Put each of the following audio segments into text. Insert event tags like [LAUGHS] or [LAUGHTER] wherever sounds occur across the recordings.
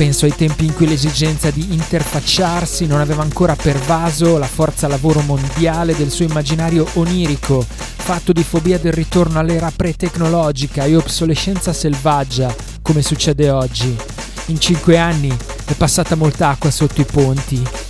penso ai tempi in cui l'esigenza di interfacciarsi non aveva ancora pervaso la forza lavoro mondiale del suo immaginario onirico, fatto di fobia del ritorno all'era pre-tecnologica e obsolescenza selvaggia, come succede oggi. In cinque anni è passata molta acqua sotto i ponti.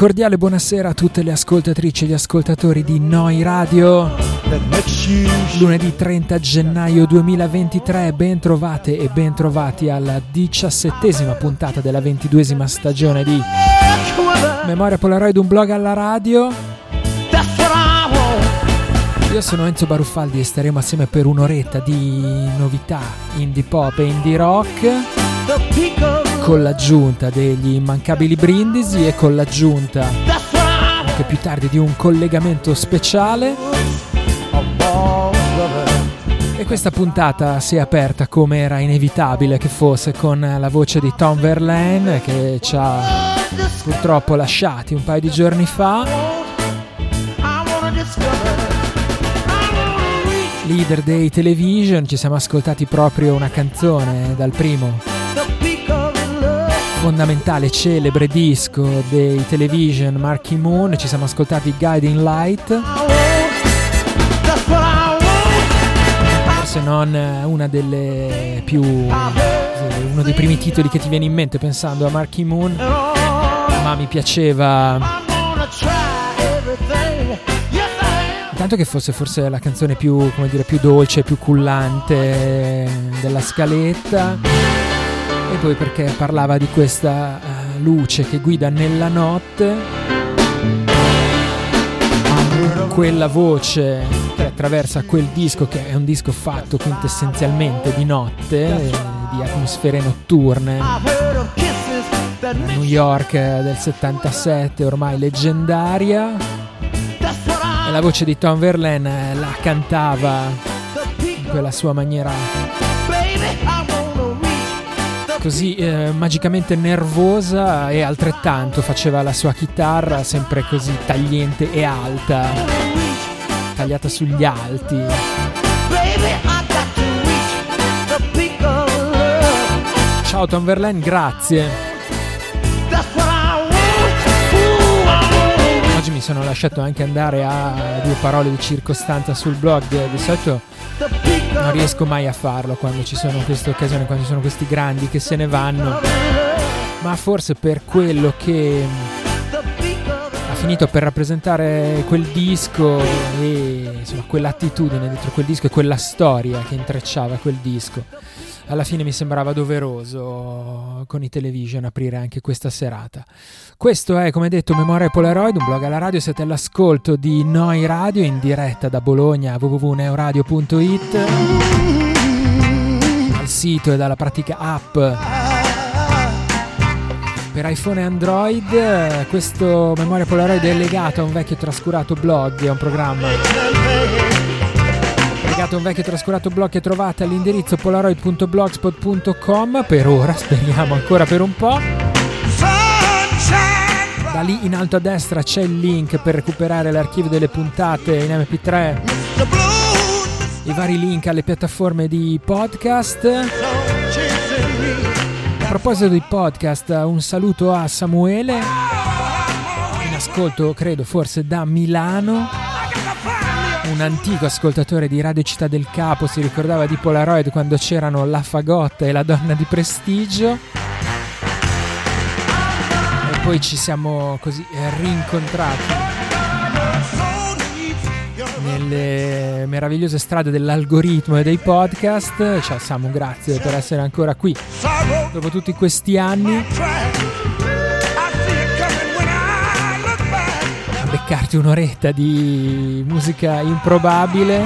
Cordiale buonasera a tutte le ascoltatrici e gli ascoltatori di Noi Radio. Lunedì 30 gennaio 2023, ben trovate e ben trovati alla diciassettesima puntata della ventiduesima stagione di Memoria Polaroid, un blog alla radio. Io sono Enzo Baruffaldi e staremo assieme per un'oretta di novità indie pop e indie rock con l'aggiunta degli immancabili brindisi e con l'aggiunta anche più tardi di un collegamento speciale. E questa puntata si è aperta come era inevitabile che fosse con la voce di Tom Verlaine che ci ha purtroppo lasciati un paio di giorni fa. Leader dei television, ci siamo ascoltati proprio una canzone dal primo fondamentale, celebre disco dei television Marky Moon, ci siamo ascoltati Guiding Light. Forse non una delle più. uno dei primi titoli che ti viene in mente pensando a Marky Moon, ma mi piaceva. Tanto che fosse forse la canzone più, come dire, più dolce, più cullante della scaletta e poi perché parlava di questa uh, luce che guida nella notte, quella voce che attraversa quel disco che è un disco fatto quintessenzialmente di notte, eh, di atmosfere notturne. New York del 77, ormai leggendaria. E la voce di Tom Verlaine la cantava in quella sua maniera così eh, magicamente nervosa e altrettanto faceva la sua chitarra sempre così tagliente e alta, tagliata sugli alti. Ciao Tom Verlaine, grazie. Oggi mi sono lasciato anche andare a due parole di circostanza sul blog, di solito non riesco mai a farlo quando ci sono queste occasioni, quando ci sono questi grandi che se ne vanno, ma forse per quello che ha finito per rappresentare quel disco e insomma quell'attitudine dentro quel disco e quella storia che intrecciava quel disco. Alla fine mi sembrava doveroso con i television aprire anche questa serata. Questo è, come detto, Memoria Polaroid, un blog alla radio. Siete all'ascolto di Noi Radio in diretta da Bologna www.neoradio.it al sito e dalla pratica app per iPhone e Android. Questo Memoria Polaroid è legato a un vecchio trascurato blog, è un programma a un vecchio trascurato blog che trovate all'indirizzo polaroid.blogspot.com per ora, speriamo ancora per un po'. Da lì in alto a destra c'è il link per recuperare l'archivio delle puntate in MP3 i vari link alle piattaforme di podcast. A proposito di podcast, un saluto a Samuele, in ascolto credo forse da Milano. Un antico ascoltatore di Radio Città del Capo si ricordava di Polaroid quando c'erano la fagotta e la donna di prestigio. E poi ci siamo così rincontrati nelle meravigliose strade dell'algoritmo e dei podcast. Ciao Samu, grazie per essere ancora qui dopo tutti questi anni. Beccarti un'oretta di musica improbabile.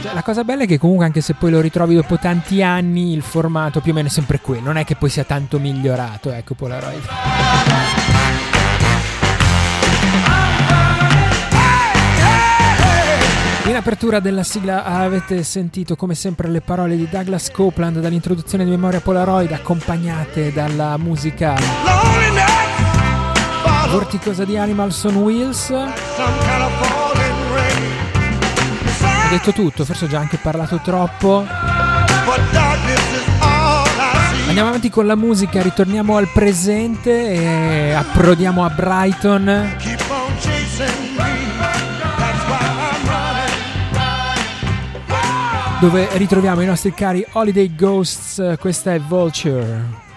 Cioè, la cosa bella è che comunque anche se poi lo ritrovi dopo tanti anni il formato più o meno è sempre quello, non è che poi sia tanto migliorato, ecco Polaroid. In apertura della sigla avete sentito come sempre le parole di Douglas Copeland dall'introduzione di Memoria Polaroid accompagnate dalla musica vorticosa di Animals on Wheels. Ho detto tutto, forse ho già anche parlato troppo. Andiamo avanti con la musica, ritorniamo al presente e approdiamo a Brighton. dove ritroviamo i nostri cari Holiday Ghosts. Questa è Vulture.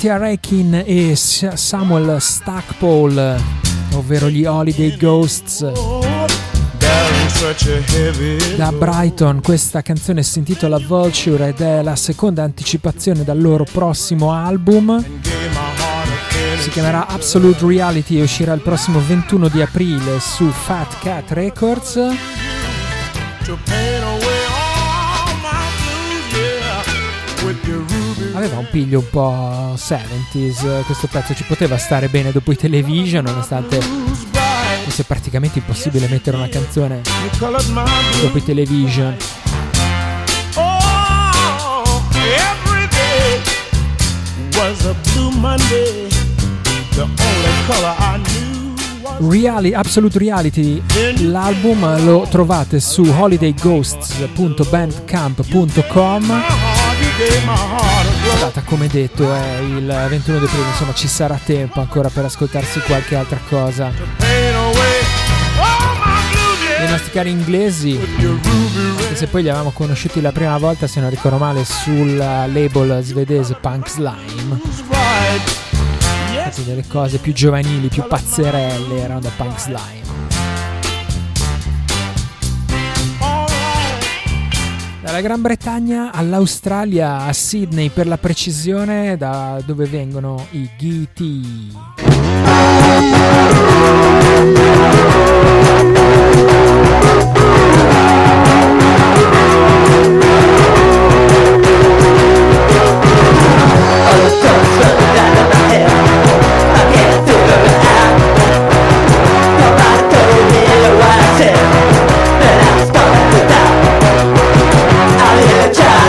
Katia Rekin e Samuel Stackpole, ovvero gli Holiday Ghosts. Da Brighton questa canzone si intitola Vulture ed è la seconda anticipazione dal loro prossimo album. Si chiamerà Absolute Reality e uscirà il prossimo 21 di aprile su Fat Cat Records. Aveva un piglio un po' 70s, questo pezzo ci poteva stare bene dopo i television, nonostante sia praticamente impossibile mettere una canzone dopo i television. Reali, Absolute Reality, l'album lo trovate su holidayghosts.bandcamp.com data come detto è il 21 di aprile, insomma ci sarà tempo ancora per ascoltarsi qualche altra cosa. I nostri cari inglesi, anche se poi li avevamo conosciuti la prima volta, se non ricordo male, sul label svedese Punk Slime. Delle cose più giovanili, più pazzerelle erano da Punk Slime. Dalla Gran Bretagna all'Australia, a Sydney per la precisione, da dove vengono i GT.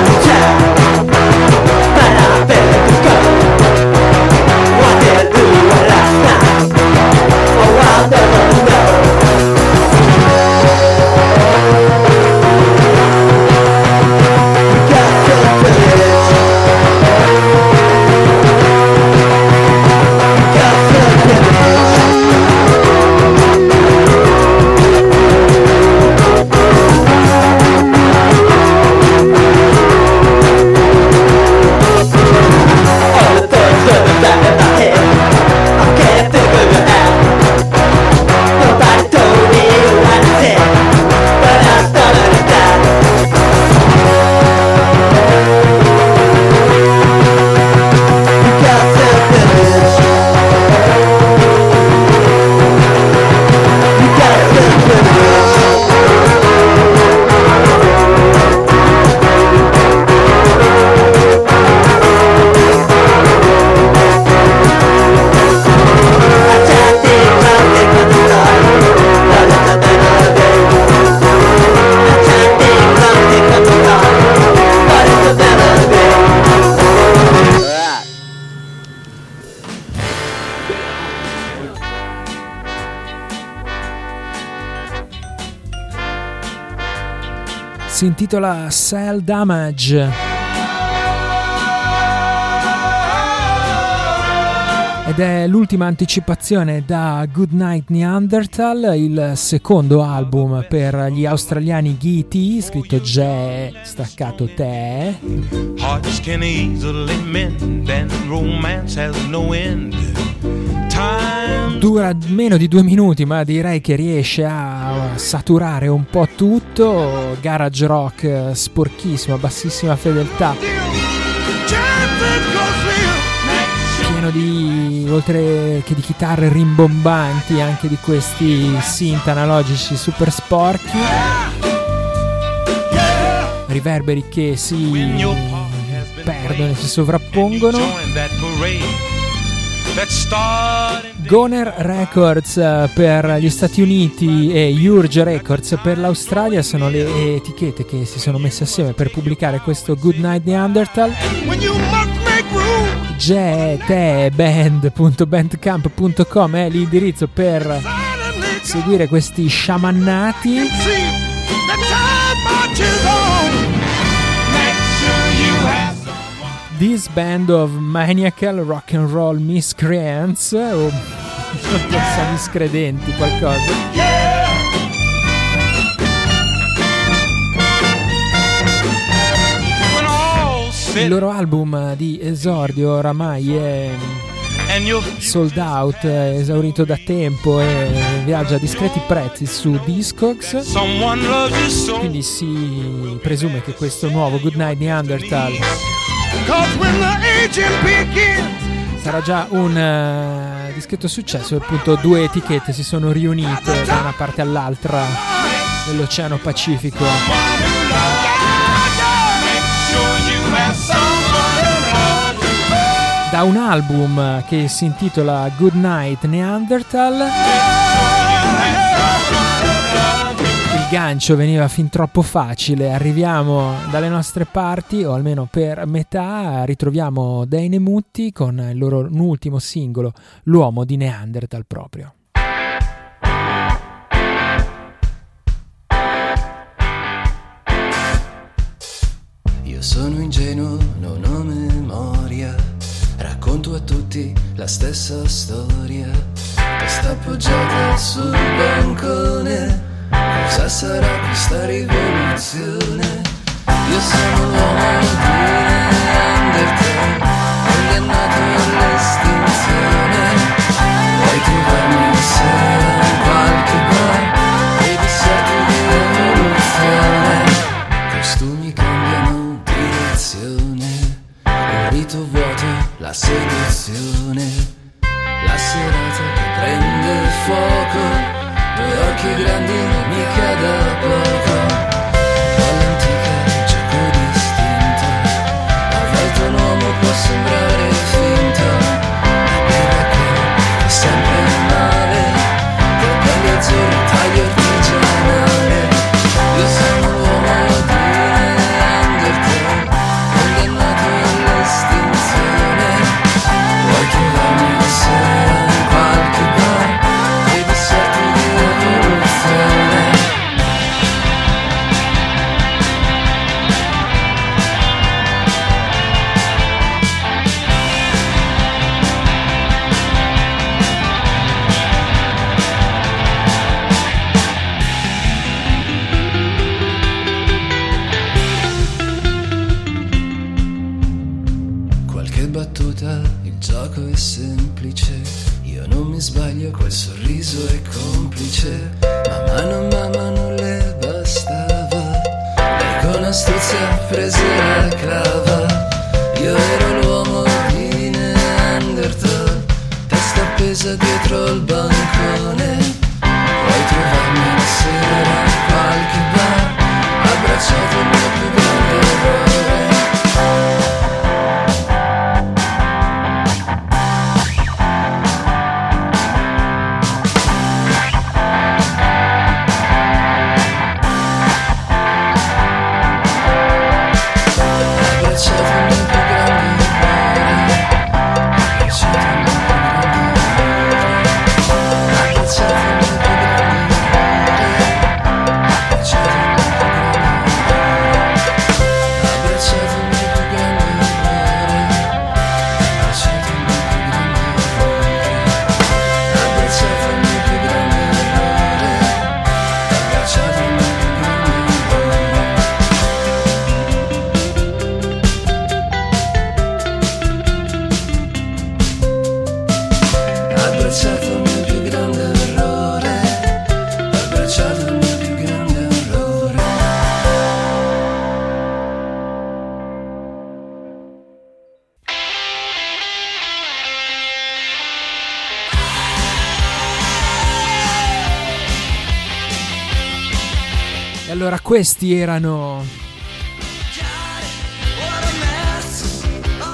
Si intitola Cell Damage. Ed è l'ultima anticipazione da Goodnight Neanderthal, il secondo album per gli australiani GT, scritto J staccato te. Hearts can easily mend and romance has no end. Dura meno di due minuti, ma direi che riesce a saturare un po' tutto. Garage rock sporchissimo, bassissima fedeltà. Pieno di, oltre che di chitarre rimbombanti, anche di questi synth analogici super sporchi. Riverberi che si perdono e si sovrappongono. Goner Records eh, per gli Stati Uniti e Urge Records per l'Australia sono le etichette che si sono messe assieme per pubblicare questo Goodnight Neanderthal. Jeteband.bandcamp.com è l'indirizzo per seguire questi sciamannati. This Band of Maniacal Rock and Roll Miscreants o oh, [LAUGHS] miscredenti qualcosa. Il loro album di esordio oramai è sold out, esaurito da tempo e viaggia a discreti prezzi su Discogs. Quindi si presume che questo nuovo Goodnight Neanderthal sarà già un uh, dischetto successo. Appunto, due etichette si sono riunite da una parte all'altra dell'Oceano Pacifico. Da un album che si intitola Good Night Neanderthal. Gancio veniva fin troppo facile. Arriviamo dalle nostre parti, o almeno per metà, ritroviamo Dane Mutti con il loro ultimo singolo, L'uomo di Neanderthal proprio. Io sono ingenuo, non ho memoria. Racconto a tutti la stessa storia. Sta appoggiata sul bancone. Cosa sarà questa rivoluzione? Io sono l'uomo di Neanderthal, condannato all'estinzione. Puoi trovarmi in questi erano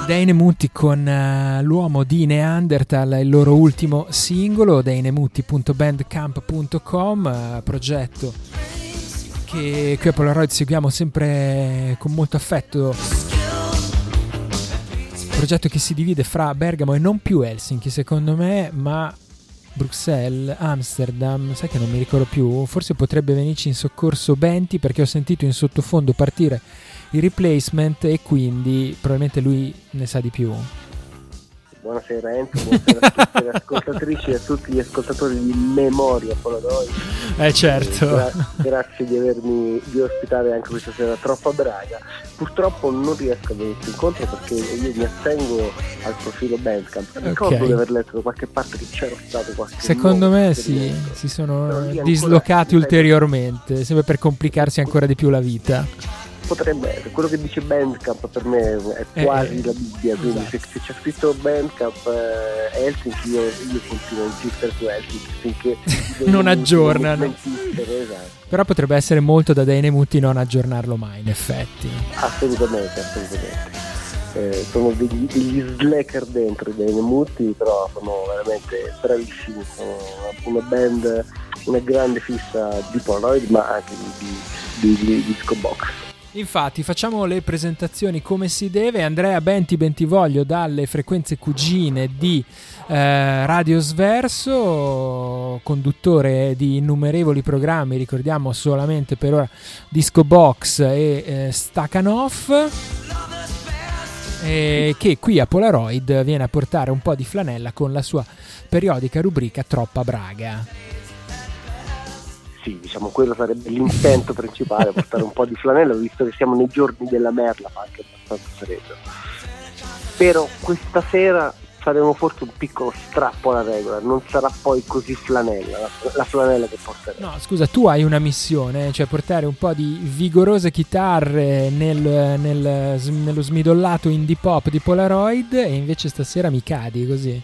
Dane Mutti con eh, l'uomo di Neanderthal, il loro ultimo singolo, dainemutti.bandcamp.com, eh, progetto che qui a Polaroid seguiamo sempre con molto affetto. Progetto che si divide fra Bergamo e non più Helsinki, secondo me, ma Bruxelles, Amsterdam, sai che non mi ricordo più, forse potrebbe venirci in soccorso Benti perché ho sentito in sottofondo partire i replacement e quindi probabilmente lui ne sa di più. Buonasera Enzo, buonasera a gli ascoltatori ascoltatrici e a tutti gli ascoltatori di Memoria Polaroid. Eh certo. Gra- grazie di avermi di ospitare anche questa sera troppo a Braga. Purtroppo non riesco a venirti incontro perché io mi attengo al profilo Bandcamp. Ricordo Ok. di aver letto da qualche parte che c'era stato qualche Secondo me sì, si sono dislocati ulteriormente, sempre per complicarsi ancora di più la vita. Potrebbe quello che dice Bandcamp per me è Eh, quasi eh, la Bibbia, quindi esatto. se, se c'è scritto Bandcamp eh, Helsinki io, io continuo a insistere su Helsinki finché [LAUGHS] Non aggiornano. esatto. Però potrebbe essere molto da Dane Mutti non aggiornarlo mai, in effetti. Assolutamente, assolutamente. Eh, sono degli, degli slacker dentro dei Nemutti, però sono veramente bravissimi. Sono una band, una grande fissa di Polaroid, ma anche di, di, di, di Disco Box. Infatti, facciamo le presentazioni come si deve. Andrea Benti Bentivoglio dalle frequenze cugine di eh, Radio Sverso, conduttore di innumerevoli programmi, ricordiamo solamente per ora Disco Box e eh, Stakhanov. eh, che qui a Polaroid viene a portare un po' di flanella con la sua periodica rubrica Troppa Braga. Sì, diciamo quello sarebbe l'intento principale, portare un po' di flanello, visto che siamo nei giorni della merla, fa anche abbastanza freddo. Però questa sera faremo forse un piccolo strappo alla regola, non sarà poi così flanella, la, la flanella che porteremo. No, scusa, tu hai una missione, cioè portare un po' di vigorose chitarre nel- nel- nello smidollato indie pop di Polaroid e invece stasera mi cadi così.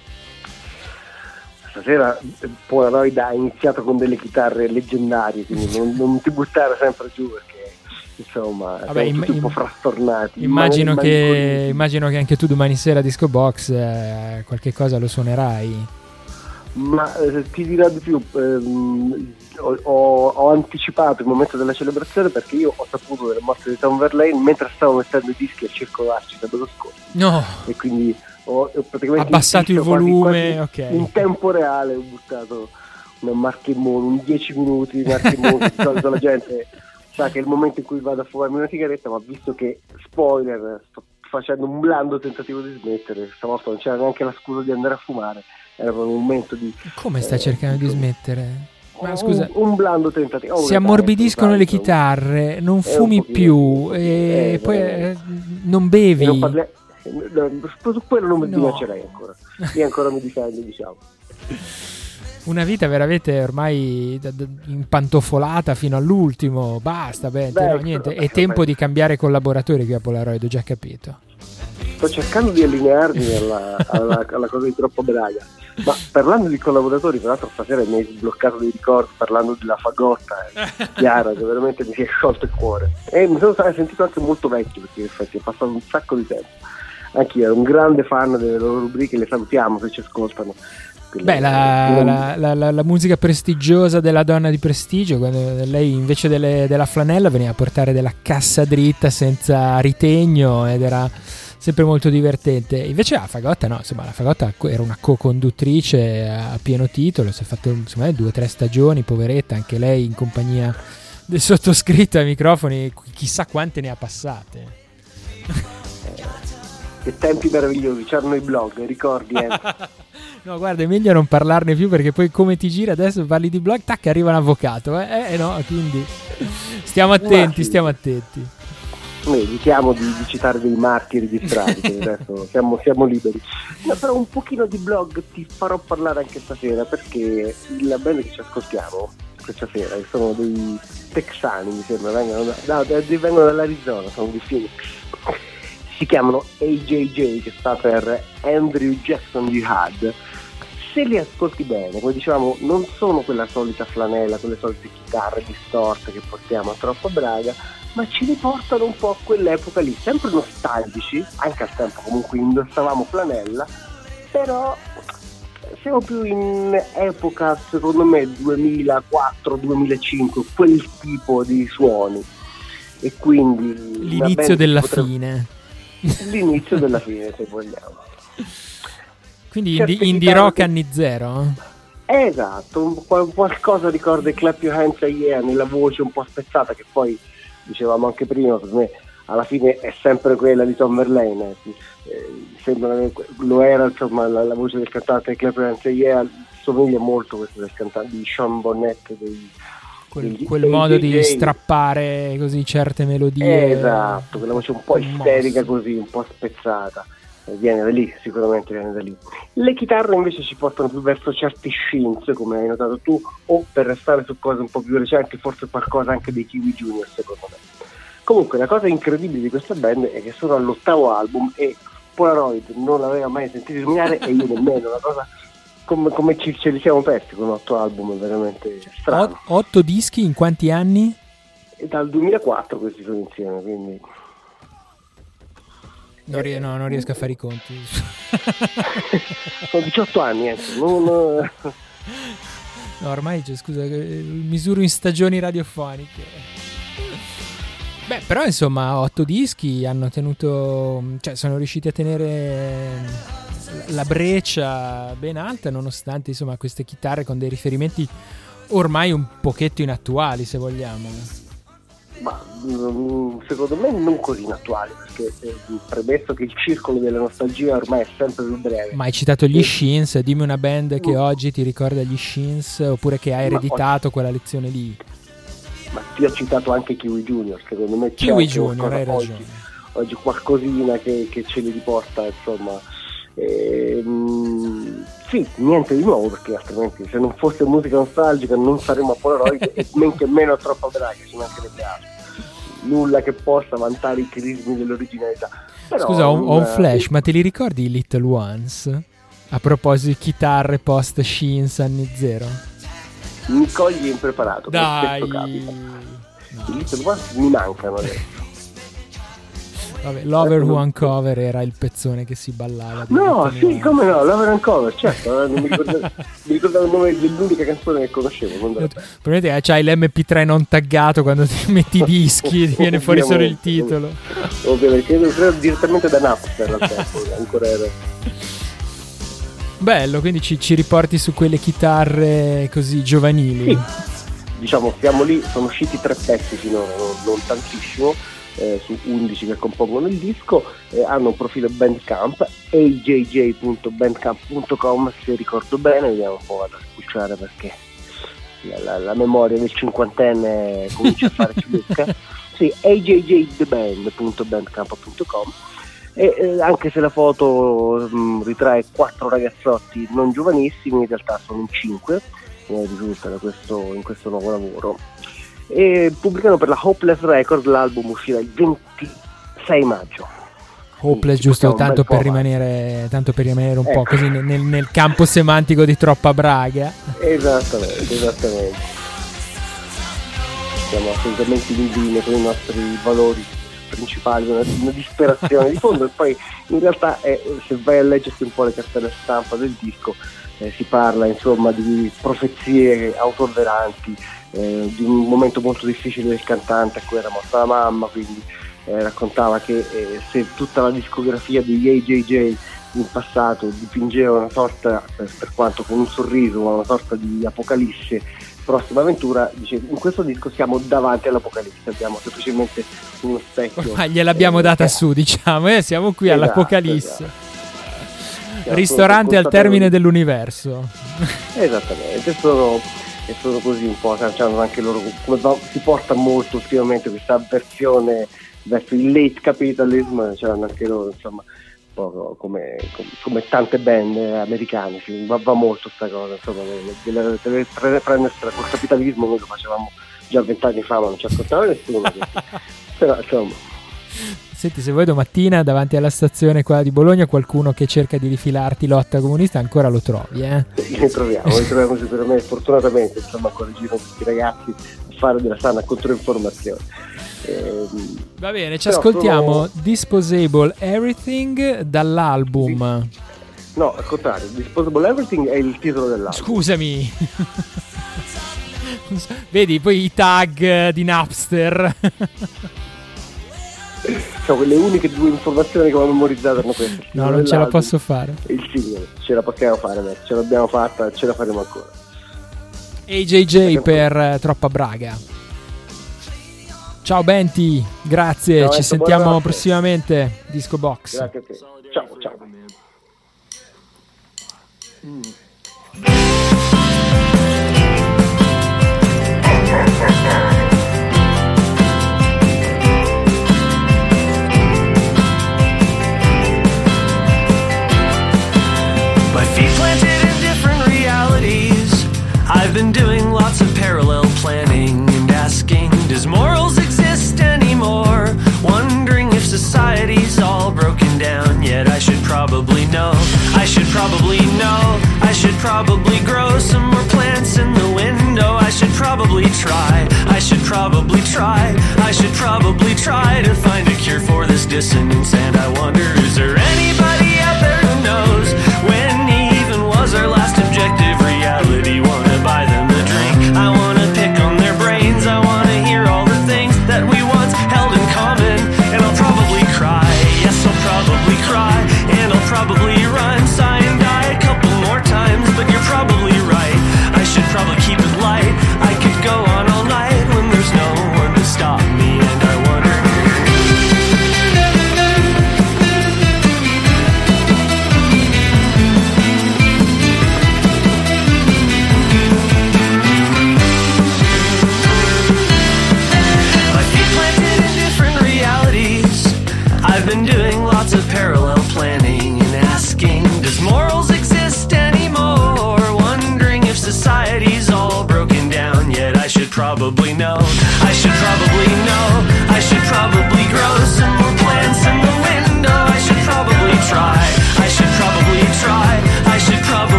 Stasera eh, Polaroid ha iniziato con delle chitarre leggendarie, quindi non, [LAUGHS] non ti buttare sempre giù perché insomma Vabbè, siamo imm- tutti un po' frastornati. Immagino Ma- che, immagino che anche tu domani sera a Disco Box eh, qualche cosa lo suonerai. Ma eh, ti dirò di più, ehm, ho, ho- ho anticipato il momento della celebrazione perché io ho saputo della morte di Tom Verlaine mentre stavo mettendo i dischi al Circolo Arci sabato scorso No, e quindi ho, ho praticamente Abbassato il volume, quasi ok. in tempo reale ho buttato una marchemone, un 10 minuti di solito la gente sa che è il momento in cui vado a fumarmi una sigaretta, ma visto che, spoiler, sto facendo un blando tentativo di smettere, stavolta non c'era neanche la scusa di andare a fumare, era proprio un momento di... come stai Eh, cercando di smettere? Ma un- scusa, un, blando tentativo. Oh, si dai, ammorbidiscono le chitarre, non un fumi più un e eh, poi veramente. eh, non bevi. Non parli- su quello non mi No. minaccerei ancora. Io ancora mi difendo, diciamo. [LAUGHS] Una vita veramente ormai impantofolata fino all'ultimo. Basta, beh, Beh, no, niente. vabbè, È tempo vabbè. di cambiare collaboratori qui a Polaroid, ho già capito. Sto cercando di allinearmi alla, alla- alla cosa di troppo braga. Ma parlando di collaboratori, tra l'altro stasera mi hai sbloccato dei ricordi parlando della fagotta eh, [LAUGHS] Chiara, che veramente mi si è sciolto il cuore. E mi sono sentito anche molto vecchio perché in effetti è passato un sacco di tempo. Anch'io ero un grande fan delle loro rubriche, le salutiamo se ci ascoltano. Beh, la, non- la- la- la- la musica prestigiosa della donna di prestigio, quando lei invece delle- della flanella veniva a portare della cassa dritta senza ritegno ed era sempre molto divertente. Invece la Fagotta no, insomma la Fagotta era una co-conduttrice a pieno titolo, si è fatto insomma, due o tre stagioni, poveretta, anche lei in compagnia del sottoscritto ai microfoni, chissà quante ne ha passate. Che tempi meravigliosi, c'erano i blog, ricordi? Eh? [LAUGHS] No, guarda, è meglio non parlarne più perché poi come ti gira adesso parli di blog, tac, arriva un avvocato. Eh, eh, no, quindi stiamo attenti, sì. stiamo attenti. Noi evitiamo di, di citare dei marchi registrati, che adesso siamo, siamo liberi. No, però un pochino di blog ti farò parlare anche stasera perché la band che ci ascoltiamo questa sera, che sono dei texani, mi sembra, vengono, da, no, vengono dall'Arizona, sono di Phoenix. Si chiamano AJJ, che sta per Andrew Jackson Jihad. Se li ascolti bene, come dicevamo, non sono quella solita flanella, quelle solite chitarre distorte che portiamo a troppo braga, ma ci riportano un po' a quell'epoca lì, sempre nostalgici, anche al tempo comunque indossavamo flanella, però siamo più in epoca, secondo me, 2004-2005, quel tipo di suoni. E quindi L'inizio della potrebbe- fine. L'inizio della fine, se vogliamo. Quindi Certe indie, indie rock anni zero. Esatto, qualcosa ricorda i Clap Your Hands Yeah nella voce un po' spezzata che poi dicevamo anche prima, per me alla fine è sempre quella di Tom Verlaine. eh. Eh, sembra lo era insomma la, la voce del cantante Clap Your Hands Yeah somiglia molto questo del cantante di Sean Bonnet dei, Quel, quel modo di AJJ. strappare così certe melodie. Esatto, quella voce un po' isterica così, un po' spezzata. Eh, Viene da lì, sicuramente viene da lì. Le chitarre invece ci portano più verso certi scenes, come hai notato tu, o per restare su cose un po' più recenti, forse qualcosa anche dei Kiwi Junior, secondo me. Comunque, la cosa incredibile di questa band è che sono all'ottavo album e Polaroid non l'aveva mai sentito nominare e io nemmeno. Una cosa come, come ci, ce li siamo persi con otto album, è veramente strano. Ot- otto dischi in quanti anni? E dal 2004 questi sono insieme, quindi Non, rie- no, non riesco a fare i conti. [LAUGHS] sono 18 anni. [LAUGHS] Eh. Non, No, ormai, scusa, eh, misuro in stagioni radiofoniche. Beh, però insomma, otto dischi hanno tenuto, cioè sono riusciti a tenere la breccia ben alta nonostante insomma queste chitarre con dei riferimenti ormai un pochetto inattuali se vogliamo. Ma mm, secondo me non così inattuali, perché eh, premesso che il circolo della nostalgia ormai è sempre più breve. Ma hai citato gli Shins, dimmi una band che oggi ti ricorda gli Shins oppure che hai Ma ereditato quella lezione lì. Ma ti ho citato anche Kiwi Junior, secondo me Kiwi Junior, hai oggi, ragione. oggi qualcosina che, che ce li riporta, insomma. Ehm, sì, niente di nuovo, perché altrimenti se non fosse musica nostalgica non saremmo a Polaroid [LAUGHS] e men che meno a troppo braga, ci mancherebbe altro. Nulla che possa vantare i crismi dell'originalità. Però, Scusa, ho, ho un eh, flash, ma te li ricordi i Little Ones? A proposito di chitarre post Shins anni zero? mi cogli impreparato. Dai! No. I Little Ones mi mancano adesso. Vabbè, Lover Who Uncover era il pezzone che si ballava. No, sì, come no, Lover and Cover, certo, eh, mi [LAUGHS] ricordavo, mi ricordavo il nome dell'unica canzone che conoscevo. Probabilmente eh, c'hai l'MP3 non taggato quando ti [LAUGHS] metti i dischi ti viene fuori solo il titolo. Ovviamente, credo, direttamente da Napster al tempo, ancora era. Bello, quindi ci, ci riporti su quelle chitarre così giovanili. Sì, diciamo, siamo lì, sono usciti tre pezzi finora, non, non tantissimo, eh, su 11 che compongono il disco, eh, hanno un profilo Bandcamp, ajj.bandcamp.com se ricordo bene, vediamo un po' vado a spulciare perché la, la- memoria del cinquantenne comincia a [LAUGHS] fare ciucca. Sì, ajjtheband.bandcamp.com e eh, anche se la foto mh, ritrae quattro ragazzotti non giovanissimi, in realtà sono in cinque, come risulta questo, in questo nuovo lavoro. E pubblicano per la Hopeless Record, l'album uscirà il 26 maggio. Hopeless, giusto, tanto po' per, rimanere, tanto per rimanere un po' Ecco. così nel, nel campo semantico di troppa braga. Esattamente, esattamente. Siamo assolutamente in linea con i nostri valori principali, una, una disperazione di fondo e poi in realtà eh, se vai a leggerti un po' le cartelle stampa del disco eh, si parla insomma di profezie autoveranti, eh, di un momento molto difficile del cantante a cui era morta la mamma, quindi eh, raccontava che eh, se tutta la discografia degli AJJ in passato dipingeva una sorta, per, per quanto con un sorriso, una sorta di apocalisse, prossima avventura, dice in questo disco siamo davanti all'apocalisse, abbiamo semplicemente uno specchio. Ma gliel'abbiamo eh, data eh, su, diciamo, eh, siamo qui Esatto, all'Apocalisse. siamo Ristorante al termine dell'universo. Esattamente, sono, e sono così un po', hanno anche loro, come va- si porta molto ultimamente questa avversione verso il late capitalism, c'hanno anche loro insomma come, come- come tante band americane, sì, va, va molto sta cosa, insomma, deve, col capitalismo, noi lo facevamo già vent'anni fa ma non ci ascoltava nessuno, [LAUGHS] però insomma Senti, se vuoi domattina davanti alla stazione qua di Bologna qualcuno che cerca di rifilarti lotta comunista ancora lo trovi, eh? li troviamo, li troviamo sicuramente, fortunatamente insomma girano questi ragazzi a fare della sana controinformazione. Ehm, Va bene, ci ascoltiamo sono- Disposable Everything dall'album. No, al contrario, Disposable Everything è il titolo dell'album. Scusami. Vedi, poi i tag di Napster. Sono quelle uniche due informazioni che ho memorizzato erano queste. No, non ce la posso fare. Il singolo, ce la possiamo fare adesso, ce l'abbiamo fatta, ce la faremo ancora. AJJ per eh, Troppa Braga. Ci Benti, grazie, Ciao, ci Enzo, sentiamo prossimamente. Disco Box. Grazie a te. Ciao, ciao. Mm. Probably know. I should probably know. I should probably grow some more plants in the window. I should probably try. I should probably try. I should probably try to find a cure for this dissonance. And I wonder, is there anybody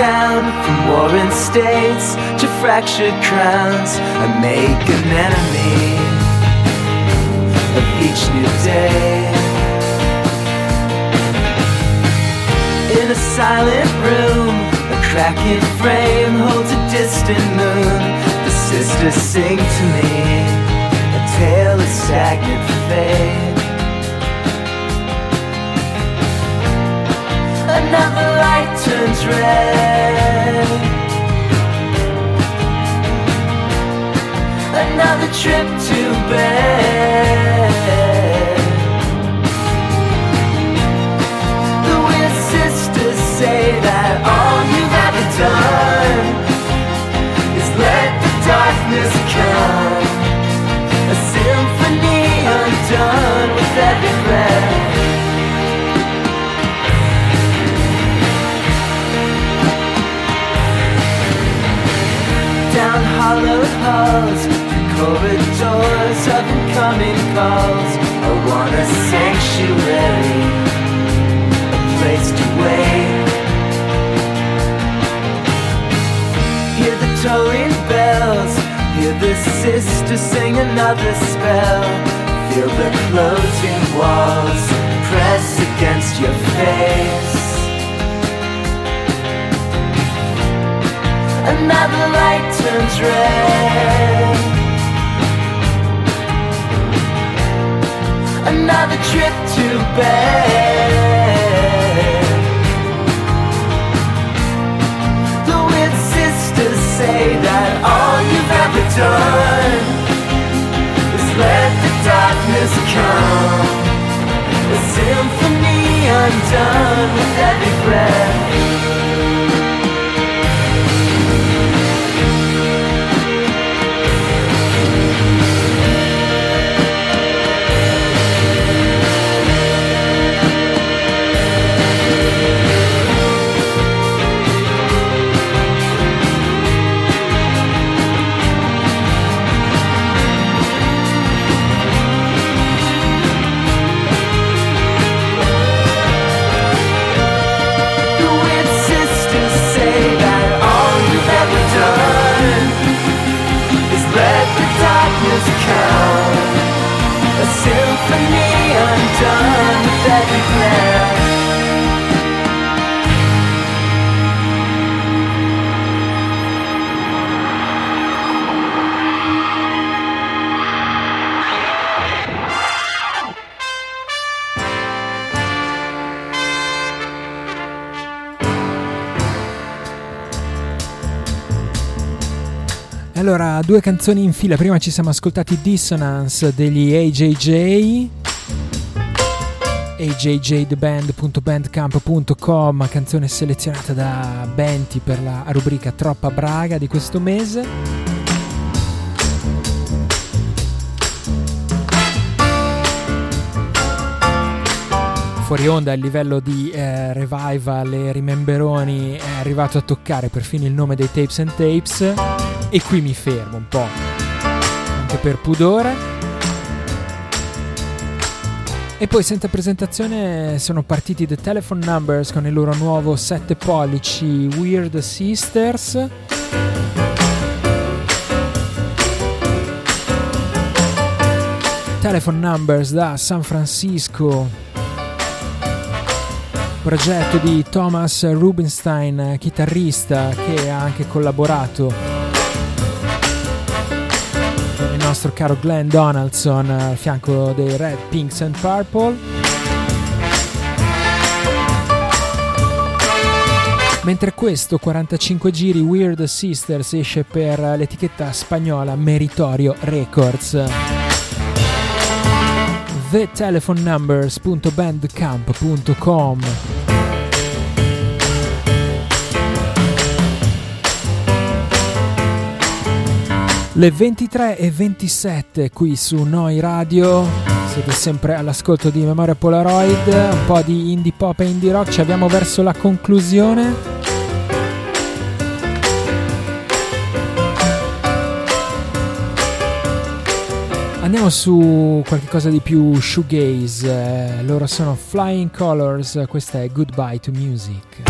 town, from warring states to fractured crowns, I make an enemy of each new day. In a silent room, a cracking frame holds a distant moon. The sisters sing to me a tale of stagnant light turns red. Another trip to bed. Through corridors of incoming calls. I want a sanctuary, a place to wait. Hear the tolling bells, hear the sister sing another spell. Feel the closing walls press against your face. Another light turns red. Another trip to bed. The weird sisters say that all you've ever done is let the darkness come. A symphony undone with every breath. musical, a symphony undone that declares. Allora, due canzoni in fila. Prima ci siamo ascoltati Dissonance degli AJJ. ajjtheband.bandcamp.com canzone selezionata da Benti per la rubrica Troppa Braga di questo mese. Fuori onda il livello di eh, revival e rimemberoni è arrivato a toccare perfino il nome dei Tapes and Tapes. E qui mi fermo un po' anche per pudore. E poi senza presentazione sono partiti The Telephone Numbers con il loro nuovo 7 pollici Weird Sisters. Telephone Numbers da San Francisco progetto di Thomas Rubinstein, chitarrista che ha anche collaborato con il nostro caro Glenn Donaldson al fianco dei Red, Pinks and Purple. Mentre questo 45 giri Weird Sisters esce per l'etichetta spagnola Meritorio Records thetelephonnumbers.bandcamp.com Le 23 e 27 qui su Noi Radio, siete sempre all'ascolto di Memoria Polaroid, un po' di indie pop e indie rock, ci abbiamo verso la conclusione. Andiamo su qualcosa di più shoegaze, eh, loro sono Flying Colors, questa è Goodbye to Music.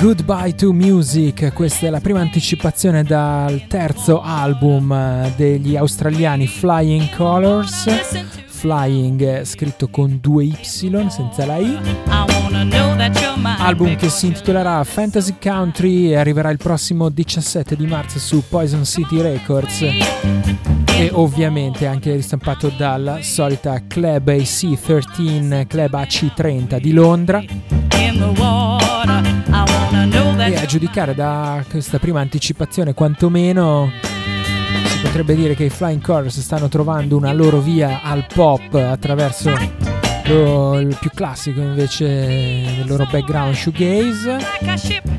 Goodbye to Music, questa è la prima anticipazione dal terzo album eh, degli australiani Flying Colors. Flying scritto con due Y senza la I. Album che si intitolerà Fantasy Country e arriverà il prossimo 17 di marzo su Poison City Records e ovviamente anche ristampato dalla solita Club AC13 Club AC30 di Londra e a giudicare da questa prima anticipazione quantomeno si potrebbe dire che i Flying Colors stanno trovando una loro via al pop attraverso lo- il più classico invece del loro background shoegaze.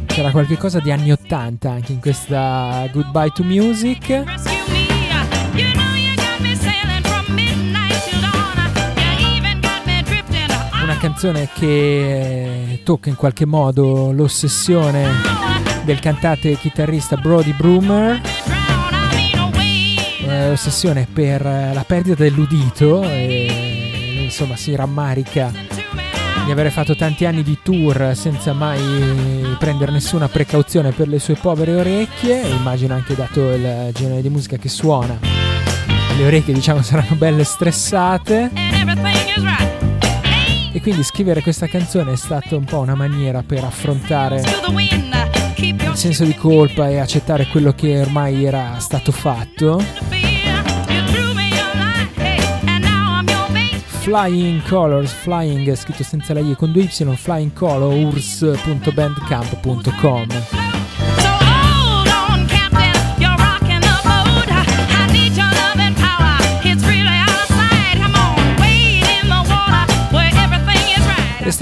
C'era qualche cosa di anni 80 anche in questa Goodbye to Music canzone che tocca in qualche modo l'ossessione del cantante e chitarrista Brody Broomer. Eh, ossessione per eh, la perdita dell'udito e insomma si rammarica di avere fatto tanti anni di tour senza mai prendere nessuna precauzione per le sue povere orecchie. Immagino anche dato il genere di musica che suona. Le orecchie diciamo saranno belle stressate e quindi scrivere questa canzone è stata un po' una maniera per affrontare il senso di colpa e accettare quello che ormai era stato fatto. Flying Colors, Flying scritto senza la I con due Y, flyingcolors.bandcamp.com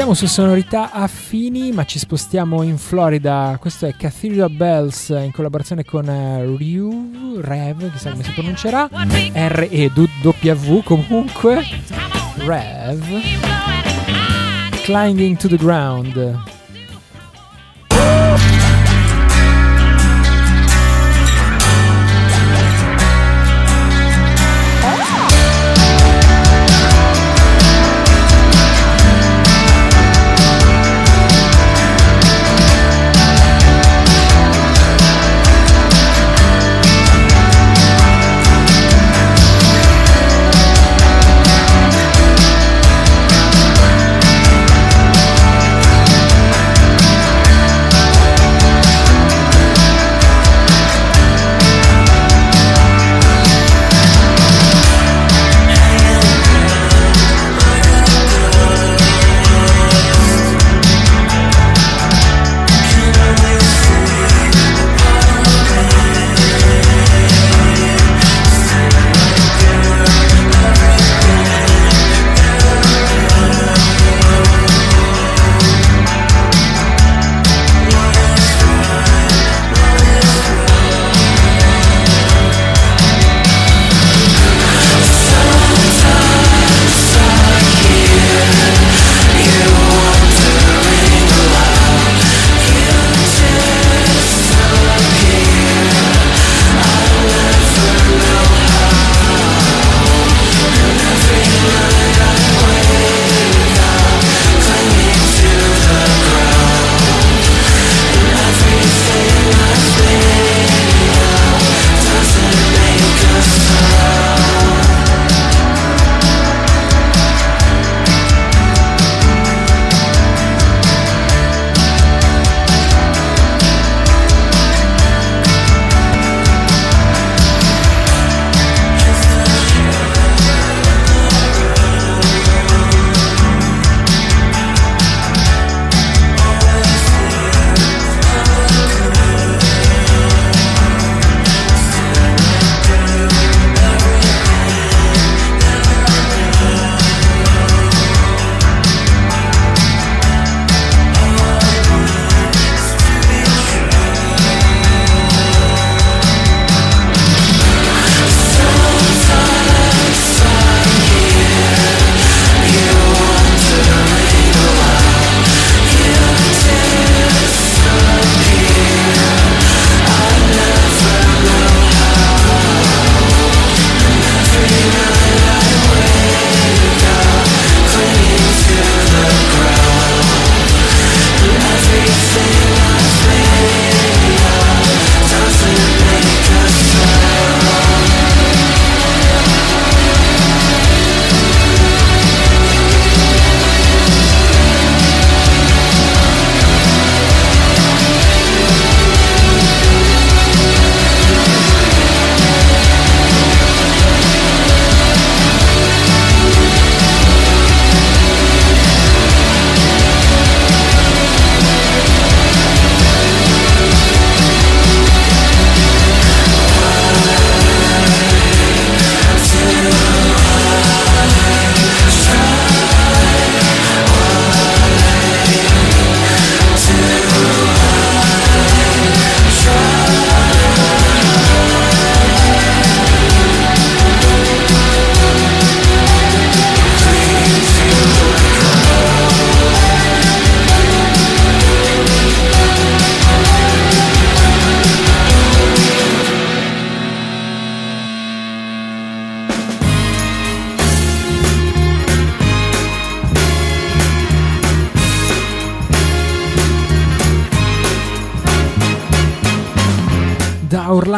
Restiamo su sonorità affini, ma ci spostiamo in Florida. Questo è Cathedral Bells in collaborazione con eh, Rev, Rev, chissà come si pronuncerà, R-E-W comunque, Rev, Climbing to the Ground.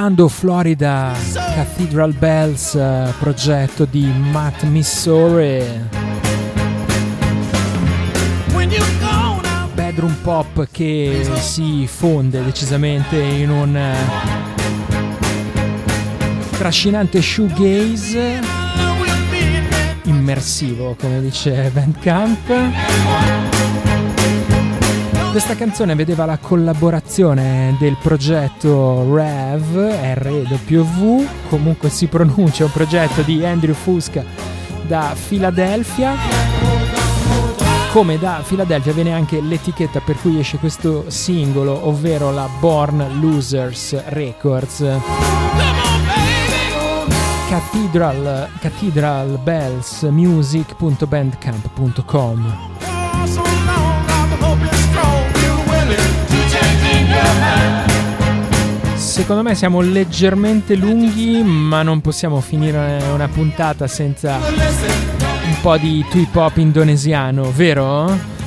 Orlando, Florida, Cathedral Bells, eh, progetto di Matt Missore. Bedroom pop che si fonde decisamente in un eh, trascinante shoegaze immersivo, come dice Bandcamp. Questa canzone vedeva la collaborazione del progetto REV, RW, comunque si pronuncia, un progetto di Andrew Fusca da Filadelfia. Come da Filadelfia viene anche l'etichetta per cui esce questo singolo, ovvero la Born Losers Records. Cathedral, Cathedral Secondo me siamo leggermente lunghi, ma non possiamo finire una puntata senza un po' di trip hop indonesiano, vero?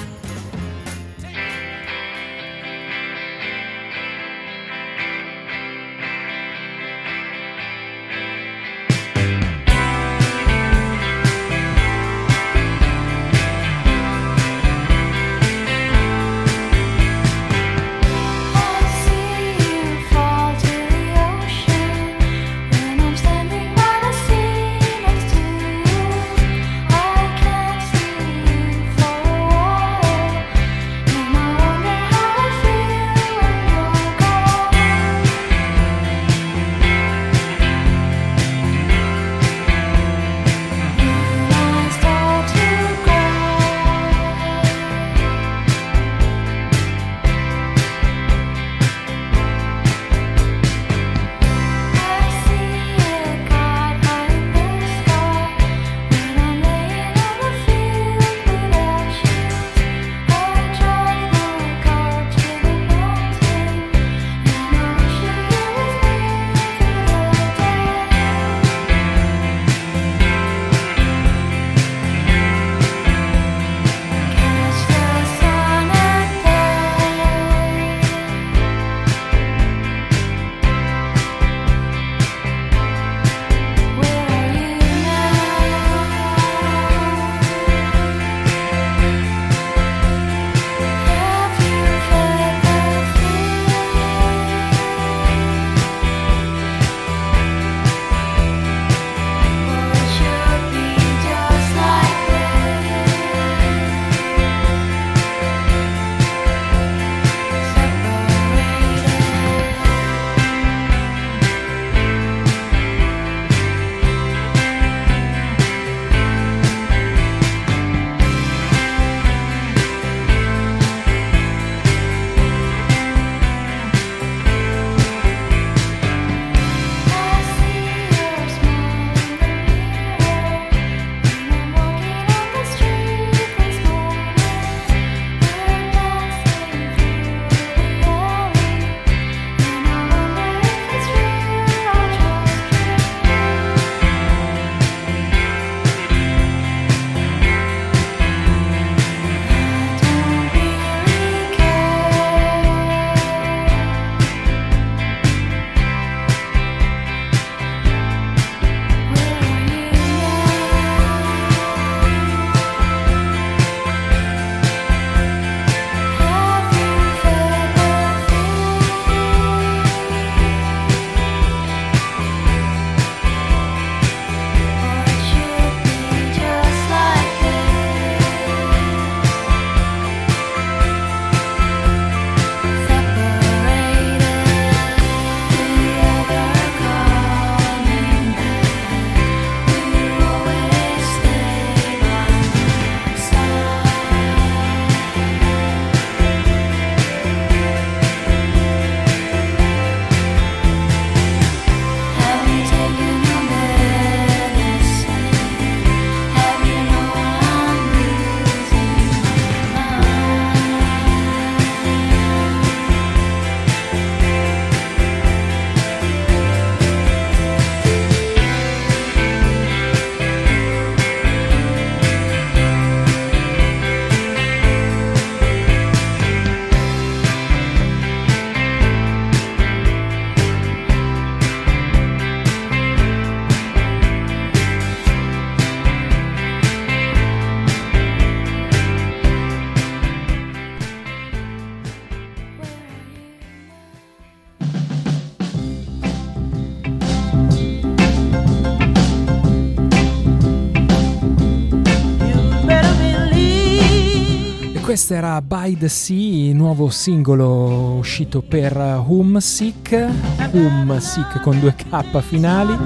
Questo era By the Sea, nuovo singolo uscito per Humsick, Humsick con due K finali.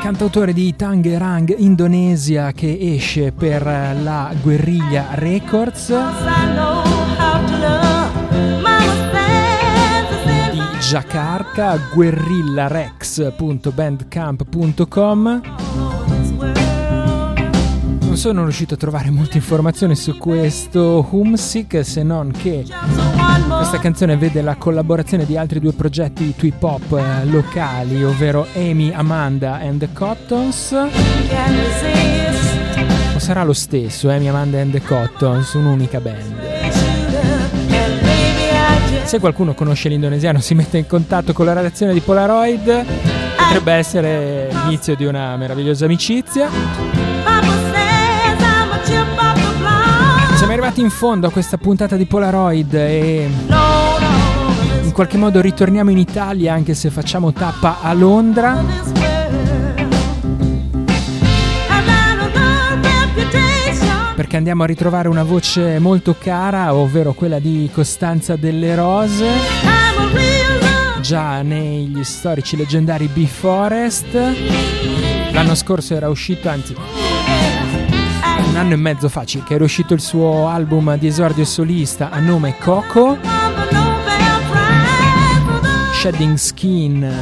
Cantautore di Tangerang Indonesia che esce per la Guerriglia Records, Jakarta, guerrillarex.bandcamp.com. Non sono riuscito a trovare molte informazioni su questo Humsick se non che Questa canzone vede la collaborazione di altri due progetti trip hop eh, locali, ovvero Amy Amanda and the Cottons. O sarà lo stesso, Amy Amanda and the Cottons, un'unica band. Se qualcuno conosce l'indonesiano si mette in contatto con la redazione di Polaroid, potrebbe essere l'inizio di una meravigliosa amicizia. Siamo arrivati in fondo a questa puntata di Polaroid e in qualche modo ritorniamo in Italia anche se facciamo tappa a Londra. Perché andiamo a ritrovare una voce molto cara, ovvero quella di Costanza delle Rose, già negli storici leggendari Be Forest. L'anno scorso era uscito, anzi un anno e mezzo fa circa, era uscito il suo album di esordio solista a nome Coco, Shedding Skin,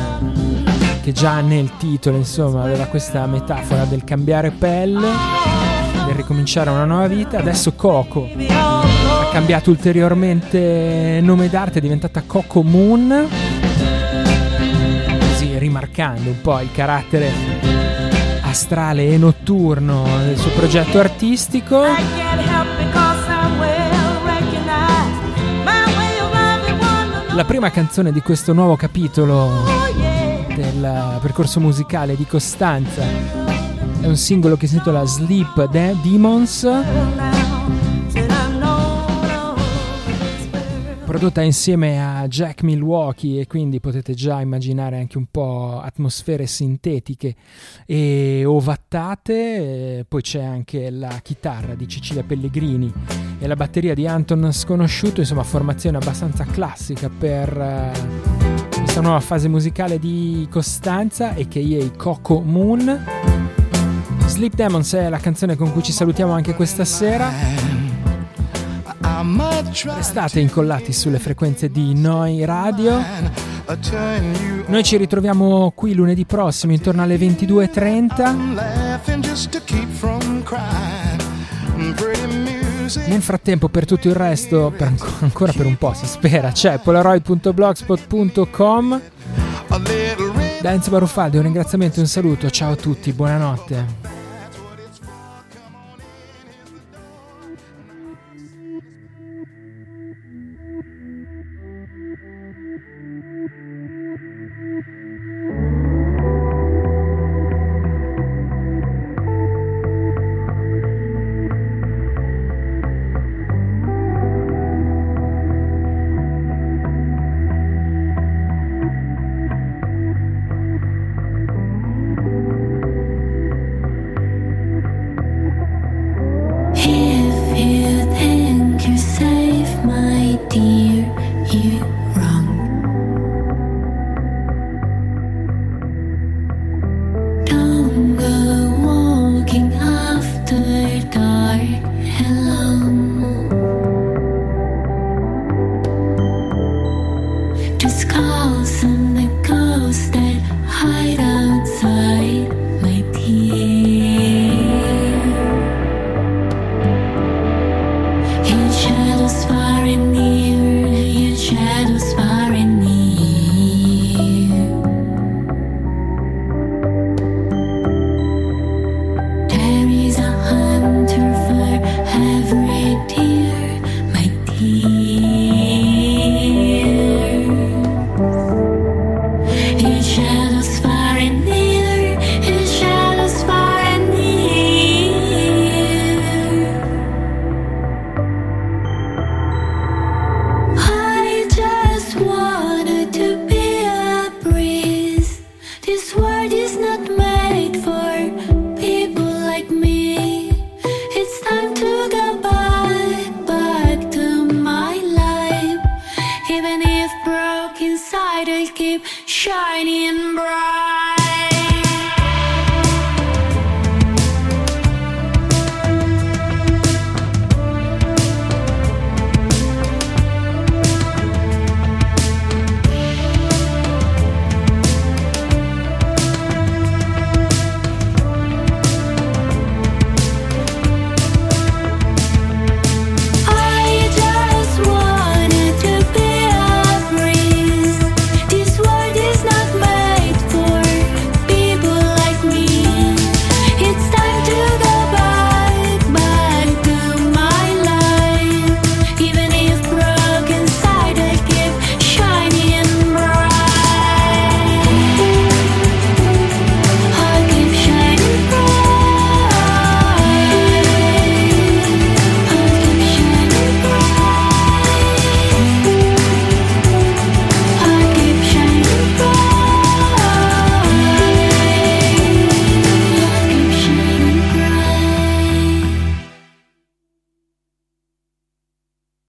che già nel titolo insomma aveva questa metafora del cambiare pelle, del ricominciare una nuova vita. Adesso Coco ha cambiato ulteriormente nome d'arte, è diventata Coco Moon, così rimarcando un po' il carattere astrale e notturno del suo progetto artistico. La prima canzone di questo nuovo capitolo Oh del percorso musicale di Costanza è un singolo che si intitola Sleep De- Demons, prodotta insieme a Jack Milwaukee e quindi potete già immaginare anche un po' atmosfere sintetiche e ovattate, poi c'è anche la chitarra di Cecilia Pellegrini e la batteria di Anton Sconosciuto, insomma formazione abbastanza classica per eh, questa nuova fase musicale di Costanza e che Coco Moon. Sleep Demons è la canzone con cui ci salutiamo anche questa sera. Restate incollati sulle frequenze di Noi Radio. Noi ci ritroviamo qui lunedì prossimo intorno alle 22.30. Nel frattempo, per tutto il resto, per anco- ancora per un po' si spera, c'è polaroid.blogspot.com. Da Enzo Baruffaldi un ringraziamento e un saluto. Ciao a tutti, buonanotte. In shadows far in